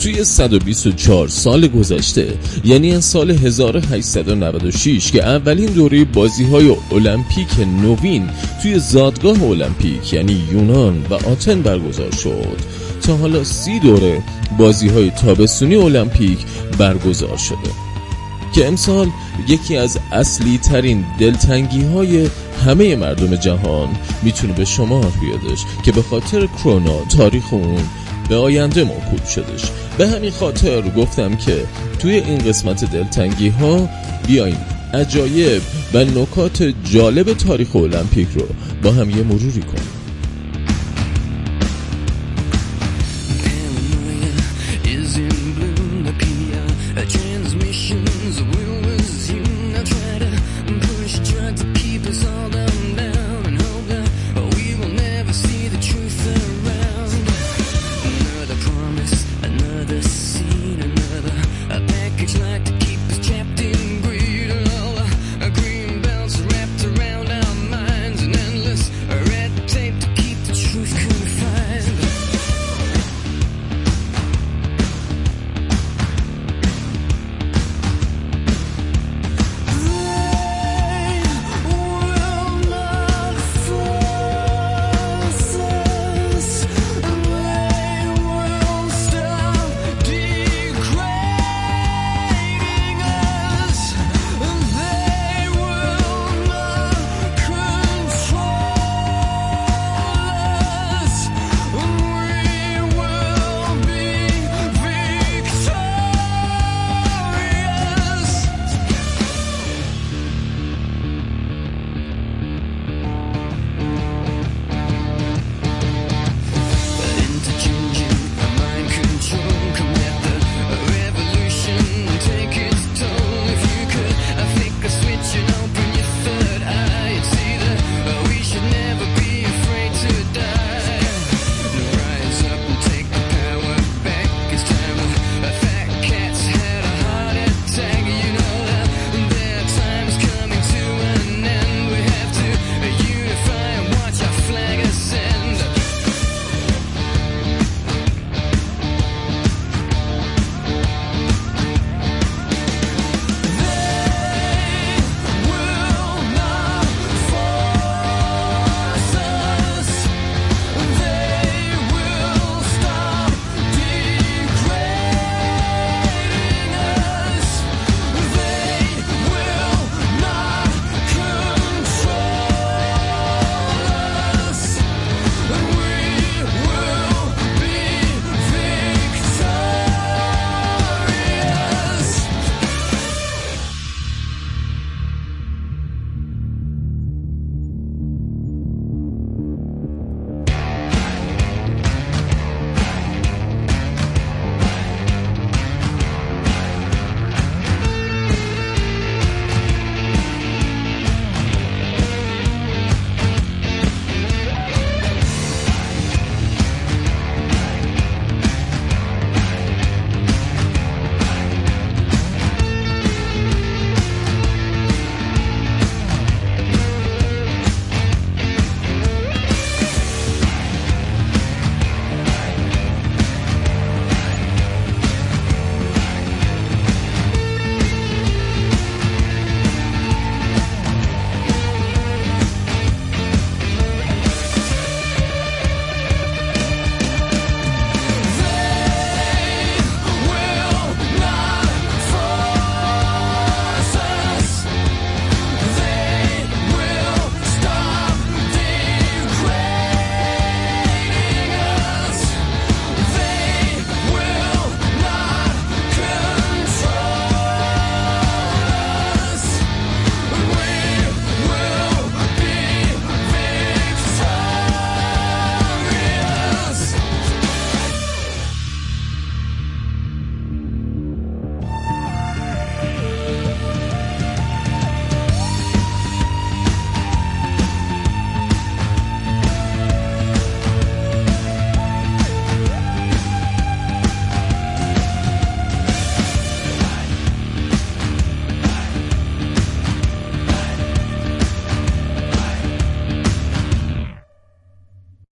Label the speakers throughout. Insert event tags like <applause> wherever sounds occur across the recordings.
Speaker 1: توی 124 سال گذشته یعنی از سال 1896 که اولین دوره بازی های المپیک نوین توی زادگاه المپیک یعنی یونان و آتن برگزار شد. تا حالا سی دوره بازی های تابستونی المپیک برگزار شده. که امسال یکی از اصلی ترین دلتنگی های همه مردم جهان می‌تونه به شمار بیادش که به خاطر کرونا تاریخ اون به آینده موکول شدش. به همین خاطر گفتم که توی این قسمت دلتنگی ها بیایم عجایب و نکات جالب تاریخ المپیک رو با هم یه مروری کنیم.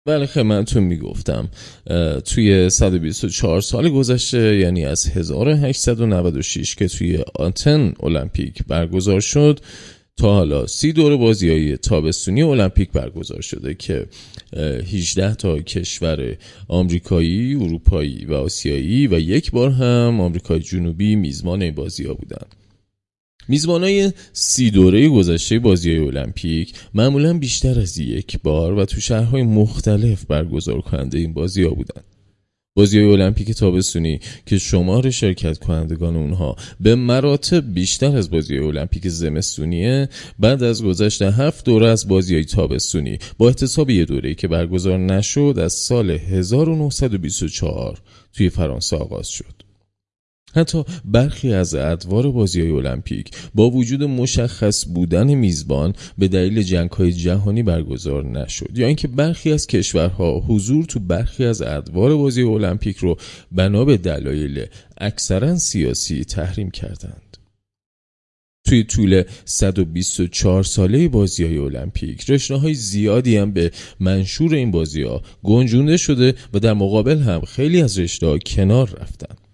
Speaker 1: بله خدمتتون می‌گفتم. توی 124 سال گذشته یعنی از 1896 که توی آتن المپیک برگزار شد تا حالا سی دور بازی های تابستونی المپیک برگزار شده که 18 تا کشور آمریکایی، اروپایی و آسیایی و یک بار هم آمریکای جنوبی میزبان بازی ها بودن. های سی دوره گذشته بازی المپیک معمولا بیشتر از یک بار و تو شهرهای مختلف برگزار کننده این بازی ها بودن. بازی المپیک تابستونی که شمار شرکت کنندگان اونها به مراتب بیشتر از بازی المپیک زمستونیه بعد از گذشت هفت دوره از بازی های تابستونی با احتساب یه دوره که برگزار نشد از سال 1924 توی فرانسه آغاز شد. حتی برخی از ادوار بازی های المپیک با وجود مشخص بودن میزبان به دلیل جنگ های جهانی برگزار نشد. یا اینکه برخی از کشورها حضور تو برخی از ادوار بازی المپیک رو بنا به دلایل اکثرا سیاسی تحریم کردند. توی طول 124 ساله بازی های المپیک رشنه های زیادی هم به منشور این بازی ها گنجونده شده و در مقابل هم خیلی از رشته ها کنار رفتن.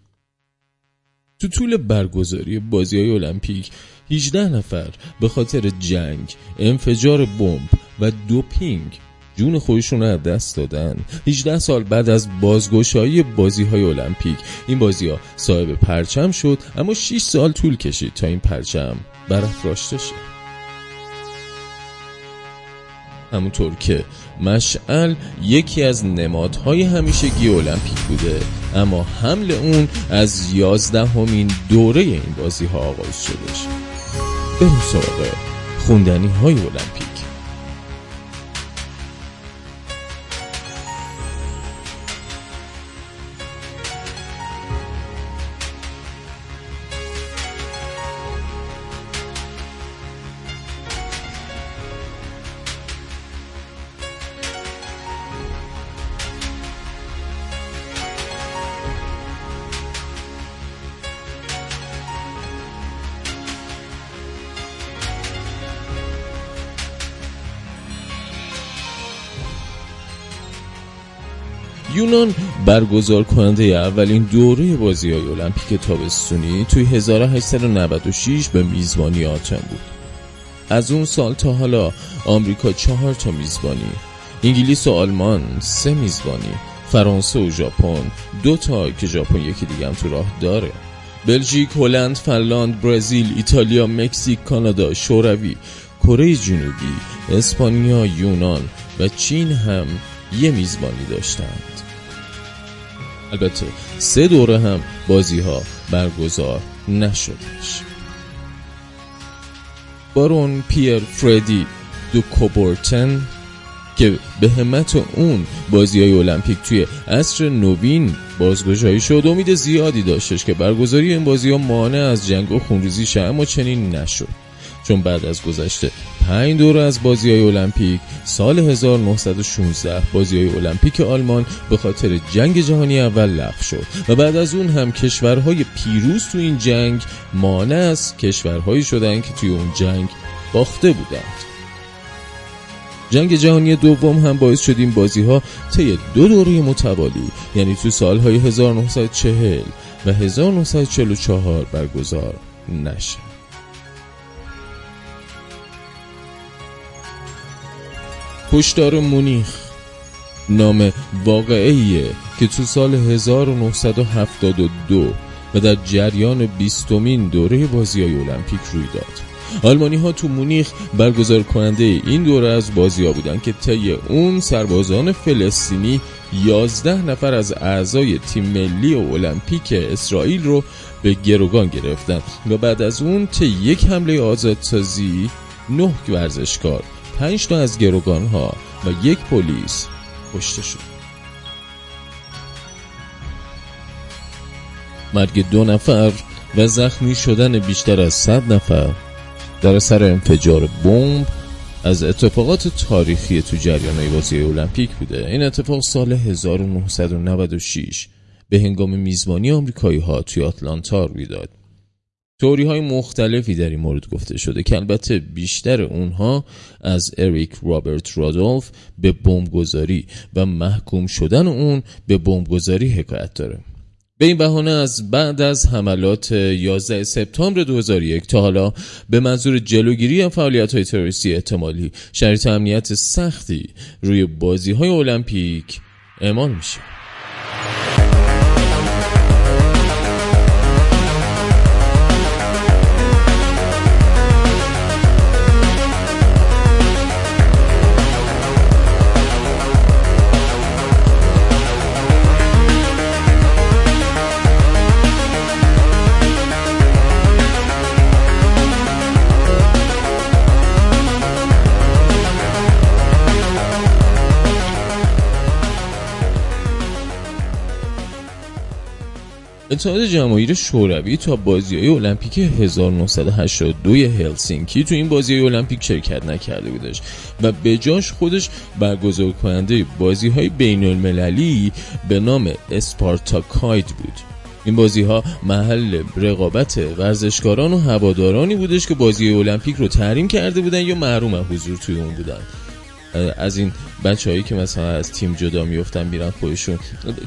Speaker 1: تو طول برگزاری بازی های المپیک 18 نفر به خاطر جنگ، انفجار بمب و دوپینگ جون خودشون رو دست دادن. 18 سال بعد از بازگشایی بازی های المپیک این بازی ها صاحب پرچم شد اما 6 سال طول کشید تا این پرچم برافراشته شد همونطور که مشعل یکی از نمادهای همیشگی المپیک بوده. اما حمل اون از یازدهمین دوره این بازی ها آغاز شدش بریم سراغ خوندنی های المپیک. یونان برگزار کننده اولین دوره بازی های المپیک تابستونی توی 1896 به میزبانی آتن بود. از اون سال تا حالا آمریکا چهار تا میزبانی انگلیس و آلمان سه میزبانی فرانسه و ژاپن دو تا که ژاپن یکی دیگه هم تو راه داره. بلژیک، هلند، فنلاند، برزیل، ایتالیا، مکزیک، کانادا، شوروی، کره جنوبی، اسپانیا، یونان و چین هم یه میزبانی داشتند. البته سه دوره هم بازی ها برگزار نشدش بارون پیر فردی دو کوبورتن که به همت اون بازی های المپیک توی عصر نوین بازگشایی شد امید زیادی داشتش که برگزاری این بازی ها مانع از جنگ و خونریزی شه اما چنین نشد. چون بعد از گذشته پنج دور از بازی های المپیک سال 1916 بازی های المپیک آلمان به خاطر جنگ جهانی اول لغو شد و بعد از اون هم کشورهای پیروز تو این جنگ مانع از کشورهایی شدن که توی اون جنگ باخته بودند. جنگ جهانی دوم هم باعث شد این بازی ها طی دو دوره متوالی یعنی تو سالهای 1940 و 1944 برگزار نشه. کشتار مونیخ. نام واقعیه که تو سال 1972 و در جریان بیستمین دوره بازی های المپیک روی داد. آلمانی ها تو مونیخ برگزار کننده این دوره از بازی ها بودن که طی اون سربازان فلسطینی 11 نفر از اعضای تیم ملی المپیک اسرائیل رو به گروگان گرفتن و بعد از اون طی یک حمله آزادسازی نه ورزشکار پنج تا از گروگان ها و یک پلیس کشته شد. مرگ دو نفر و زخمی شدن بیشتر از صد نفر در سر انفجار بمب از اتفاقات تاریخی تو جریان بازی المپیک بوده. این اتفاق سال 1996 به هنگام میزبانی آمریکایی ها توی آتلانتا روی داد توری های مختلفی در این مورد گفته شده که البته بیشتر اونها از اریک رابرت رادولف به بمبگذاری و محکوم شدن اون به بمبگذاری حکایت داره. به این بهانه از بعد از حملات 11 سپتامبر 2001 تا حالا به منظور جلوگیری از فعالیت های تروریستی احتمالی شرایط امنیت سختی روی بازی های المپیک اعمال میشه. اتحاد جماهیر شوروی تا بازی های المپیک 1982 هلسینکی تو این بازی های المپیک شرکت نکرده بودش و به جاش خودش برگزار کننده بازی های بین المللی به نام اسپارتاکاید بود. این بازی ها محل رقابت ورزشکاران و هوادارانی بودش که بازی المپیک رو تحریم کرده بودن یا محروم حضور توی اون بودن. از این بچه هایی که مثلا از تیم جدا میفتن میرن خودشون.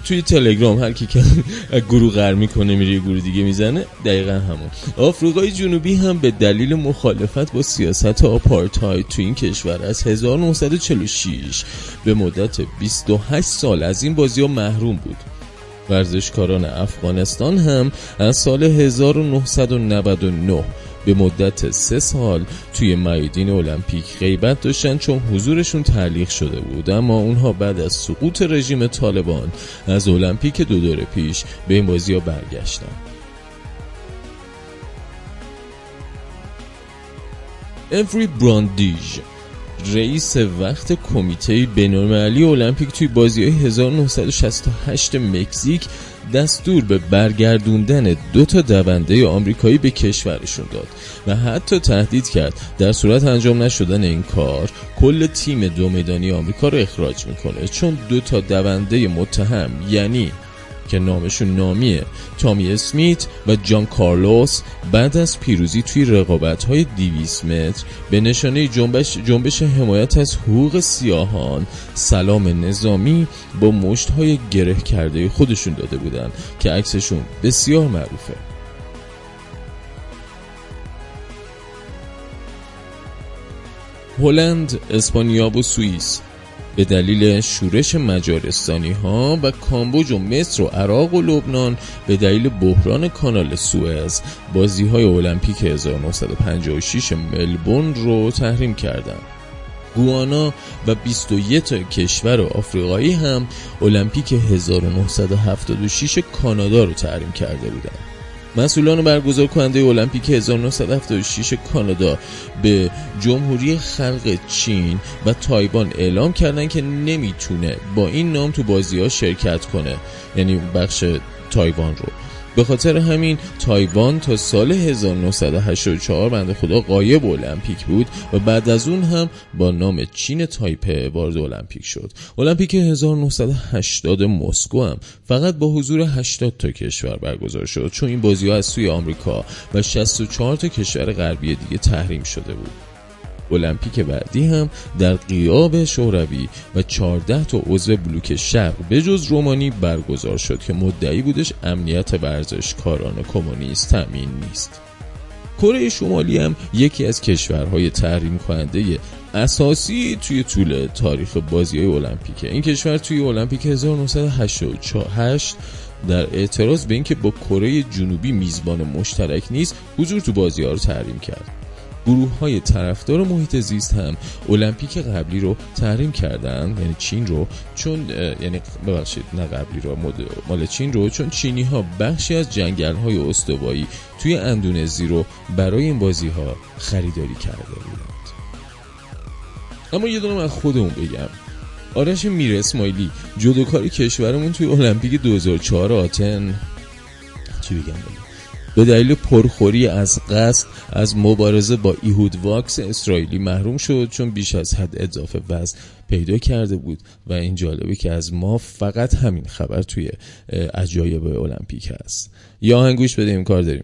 Speaker 1: توی تلگرام هر کی که <laughs> گروه غر می‌کنه میره گروه دیگه می‌زنه دقیقا همون. آفریقای جنوبی هم به دلیل مخالفت با سیاست آپارتاید تو این کشور از 1946 به مدت 28 سال از این بازی ها محروم بود. ورزشکاران افغانستان هم از سال 1999 به مدت سه سال توی میدین المپیک غیبت داشتن چون حضورشون تعلیق شده بود. اما اونها بعد از سقوط رژیم طالبان از المپیک دو دور پیش به این بازی ها برگشتن. افری براندیج رئیس وقت کمیته بینالمللی المپیک توی بازی های 1968 مکزیک دستور به برگردوندن دو تا دونده آمریکایی به کشورشون داد و حتی تهدید کرد. در صورت انجام نشدن این کار کل تیم دو میدانی آمریکا رو اخراج می‌کنه چون دو تا دونده متهم یعنی که نامشون نامیه. تامی اسمیت و جان کارلوس بعد از پیروزی توی رقابت های دیویس متر به نشانه جنبش, جنبش حمایت از حقوق سیاهان سلام نظامی با مشت های گره کرده خودشون داده بودن که عکسشون بسیار معروفه. هلند، اسپانیا و سوئیس به دلیل شورش مجارستانی ها و کامبوج و مصر و عراق و لبنان به دلیل بحران کانال سوئز بازی های المپیک 1956 ملبورن رو تحریم کردند. گوانا و 21 تا کشور آفریقایی هم المپیک 1976 کانادا رو تحریم کرده بودند. مسئولان برگزار کننده المپیک 1976 کانادا به جمهوری خلق چین و تایوان اعلام کردند که نمی‌تونه با این نام تو بازی ها شرکت کنه. یعنی بخش تایوان رو. به خاطر همین تایوان تا سال 1984 بنده خدا غایب المپیک بود و بعد از اون هم با نام چین تایپه وارد المپیک شد. المپیک 1980 مسکو هم فقط با حضور 80 تا کشور برگزار شد چون این بازی ها از سوی آمریکا و 64 تا کشور غربی دیگه تحریم شده بود. المپیک بعدی هم در قیاب شوروی و 14 تا عضو بلوک شرق به جز رومانی برگزار شد که مدعی بودش امنیت ورزشکاران کمونیست تامین نیست. کره شمالی هم یکی از کشورهای تحریم کننده اساسی توی طول تاریخ بازی های المپیکه این کشور توی المپیک 1988 در اعتراض به اینکه با کره جنوبی میزبان مشترک نیست حضور تو بازی ها رو تحریم کرد. گروه های طرفدار محیط زیست هم المپیک قبلی رو تحریم کردن یعنی چین رو چون یعنی ببخشید نه قبلی رو مال چین رو چون چینی ها بخشی از جنگل های استوایی توی اندونزی رو برای این بازی ها خریداری کرده بودند. اما یه دونه من خودمون بگم. آرش میر اسماعیلی جودوکار کشورمون توی المپیک 2004 آتن. چی بگم؟ به دلیل پرخوری از قصد از مبارزه با ایهود واکس اسرائیلی محروم شد چون بیش از حد اضافه وزن پیدا کرده بود و این جالبه که از ما فقط همین خبر توی عجایب المپیک هست. یا هنگوش بده کار داریم.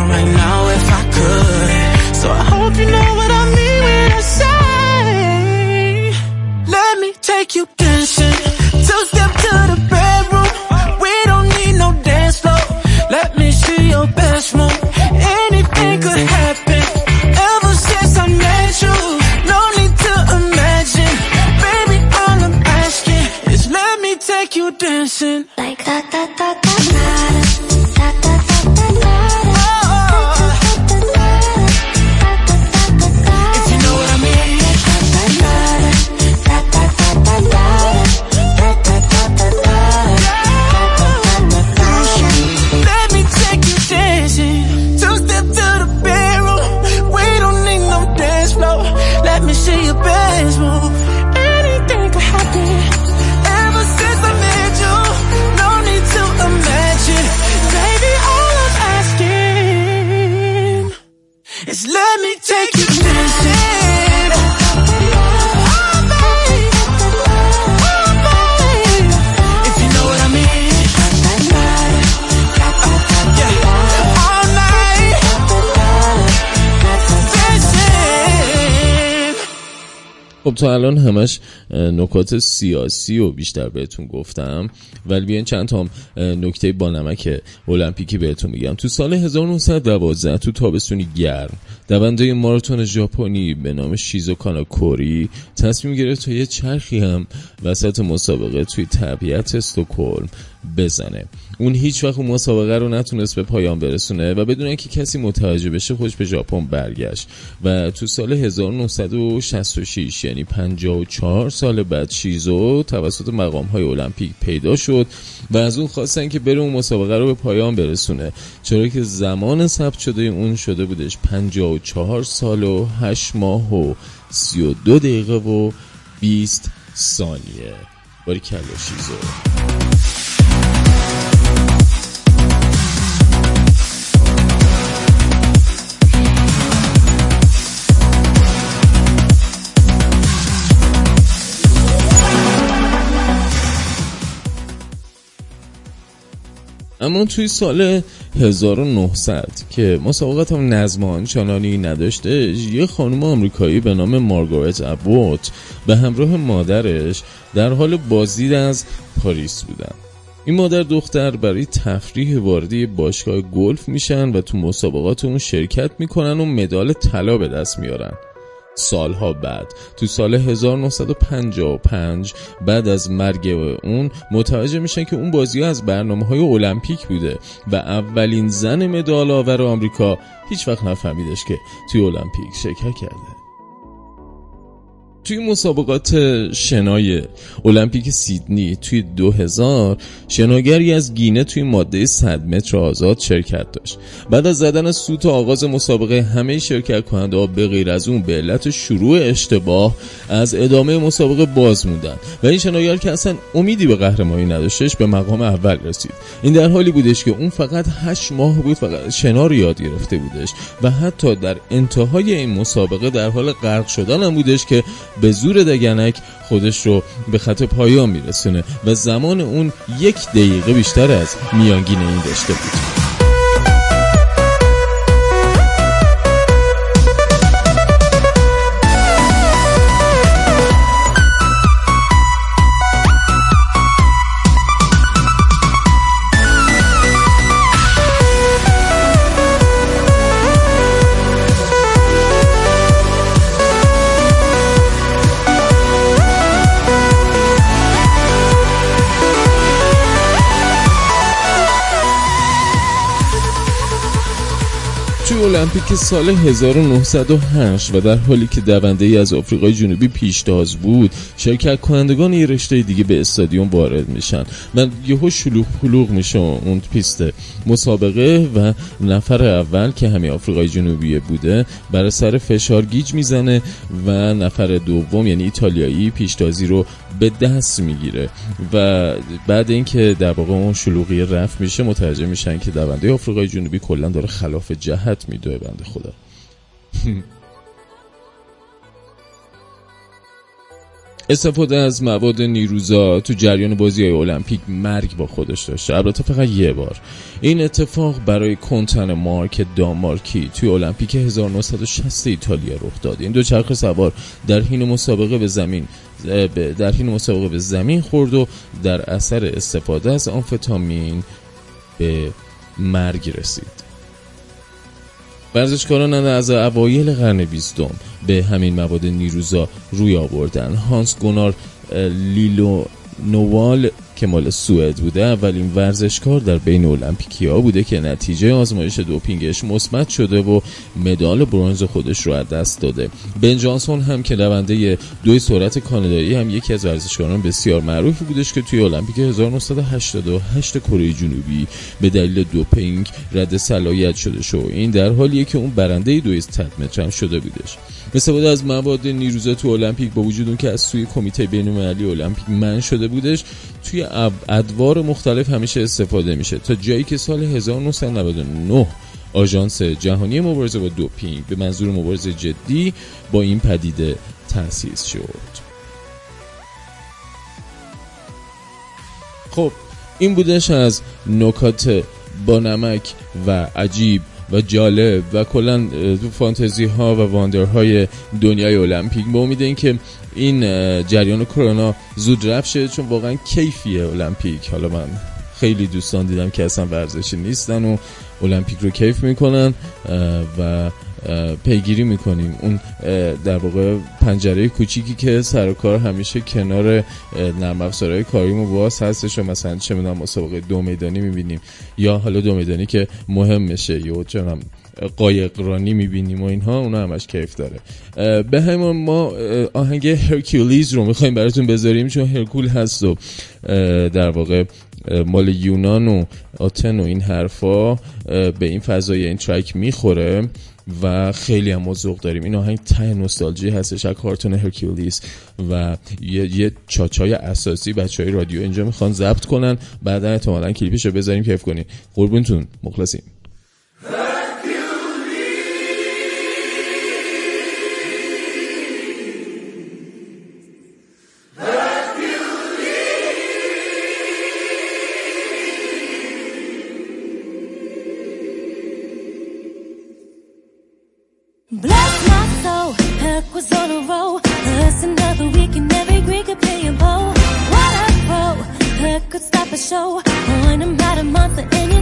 Speaker 1: خب تا الان همش نکات سیاسی و بیشتر بهتون گفتم ولی بیاین چند تا هم نکته با نمک المپیکی بهتون میگم. تو سال 1912 تو تابستونی گرم دونده ماراتون ژاپنی به نام شیزوکانا کوری تصمیم گرفت تا یه چرخی هم وسط مسابقه توی طبیعت استکهلم بزنه. اون هیچ وقت اون مسابقه رو نتونست به پایان برسونه و بدون اینکه کسی متوجه بشه خودش به ژاپن برگشت. و تو سال 1966 یعنی 54 سال بعد شیزو توسط مقام های المپیک پیدا شد و از اون خواستن که بره اون مسابقه رو به پایان برسونه. چرا که زمان ثبت شده اون شده بودش 54 سال و 8 ماه و 32 دقیقه و 20 ثانیه. باری کلا شیزو. اما توی سال 1900 که مسابقات هم نظم آنچنانی نداشته یه خانم آمریکایی به نام مارگارت ابوت به همراه مادرش در حال بازدید از پاریس بودن. این مادر دختر برای تفریح واردی باشگاه گلف میشن و تو مسابقات اون شرکت می‌کنن و مدال طلا به دست میارن. سالها بعد. تو سال 1955 بعد از مرگ اون متوجه میشن که اون بازی از برنامه های المپیک بوده و اولین زن مدال آور آمریکا هیچ وقت نفهمیدش که توی المپیک شرکت کرده. توی مسابقات شنای المپیک سیدنی توی 2000 شناگری از گینه توی ماده 100 متر آزاد شرکت داشت. بعد از زدن سوت آغاز مسابقه همه شرکت کننده ها به غیر از اون به علت شروع اشتباه از ادامه مسابقه باز موندن. و این شناگر که اصلا امیدی به قهرمانی نداشتش به مقام اول رسید. این در حالی بودش که اون فقط 8 ماه بود فقط شنا رو یاد گرفته بودش. و حتی در انتهای این مسابقه در حال غرق شدن هم بودش که به زور دگنک خودش رو به خط پایان میرسونه و زمان اون یک دقیقه بیشتر از میانگین این داشته بود. المپیک سال 1908 و در حالی که دونده ای از آفریقای جنوبی پیشتاز بود شرکت کنندگان یه رشته دیگه به استادیوم وارد میشن. و یهو شلوغ پلوغ میشه اون پیست مسابقه و نفر اول که همین آفریقای جنوبی بوده بر اثر فشار گیج می‌زنه و نفر دوم یعنی ایتالیایی پیشتازی رو به دست می‌گیره. و بعد اینکه در واقع اون شلوغی رفت میشه متوجه میشن که دونده آفریقای جنوبی کلا داره خلاف جهت میدوه بنده خدا. <laughs> استفاده از مواد نیروزا تو جریان بازی های المپیک مرگ با خودش داشته. البته فقط یه بار. این اتفاق برای کنتن مارک دامارکی توی المپیک 1960 ایتالیا رخ داد. این دو چرخ سوار در حین مسابقه به زمین در حین مسابقه به زمین خورد و در اثر استفاده از آمفتامین به مرگ رسید. ورزشکاران از اوایل قرن بیستم به همین مواد نیروزا روی آوردن. هانس گونار لیلو نوال که مال سوئد بوده اولین ورزشکار در بین المپیکیا بوده که نتیجه آزمایش دوپینگش مثبت شده و مدال برنز خودش رو از دست داده. بن جانسون هم که دونده دوی سرعت کانادایی هم یکی از ورزشکاران بسیار معروفی بودش که توی المپیک 1988 کره جنوبی به دلیل دوپینگ رد صلاحیت شده شو این در حالیه که اون برنده دوی 100 متر هم شده بودش. استفاده از مواد نیروزه تو المپیک با وجود اون که از سوی کمیته بین‌المللی المپیک من شده بودش توی ادوار مختلف همیشه استفاده میشه. تا جایی که سال 1999 آژانس جهانی مبارزه با دوپینگ به منظور مبارزه جدی با این پدیده تأسیس شد. خب این بودش از نکات با نمک و عجیب و جالب و کلا تو فانتزی ها و واندر های دنیای المپیک. با امید اینکه این جریان کرونا زود رفت شه چون واقعا کیفیه المپیک. حالا من خیلی دوستان دیدم که اصلا ورزشی نیستن و المپیک رو کیف می‌کنن و پیگیری می‌کنیم. اون در واقع پنجره کوچیکی که سر کار همیشه کنار نرم افزارهای کاریمو باز هستش و مثلا چه می‌دونم مسابقه دو میدانی می‌بینیم. یا حالا دو میدانی که مهم میشه. یا چنم قایقرانی می‌بینیم و اینها اونا همش کیف داره. به همون ما آهنگ هرکولیز رو می‌خوایم براتون بذاریم چون هرکول هست و در واقع مال یونان و آتن و این حرفا به این فضای این ترک می‌خوره و خیلی هم ذوق داریم. این آهنگ ته نوستالژی هستش از کارتون هرکولیس و یه, یه چاچای اساسی بچه های رادیو اینجا می‌خوان ضبط کنن بعدا احتمالا کلیپش رو بذاریم کیف کنیم. قربونتون مخلصیم.
Speaker 2: was on a roll. us another week and every green could pay a bowl. What a pro. Luck could stop a show. One about a month and any.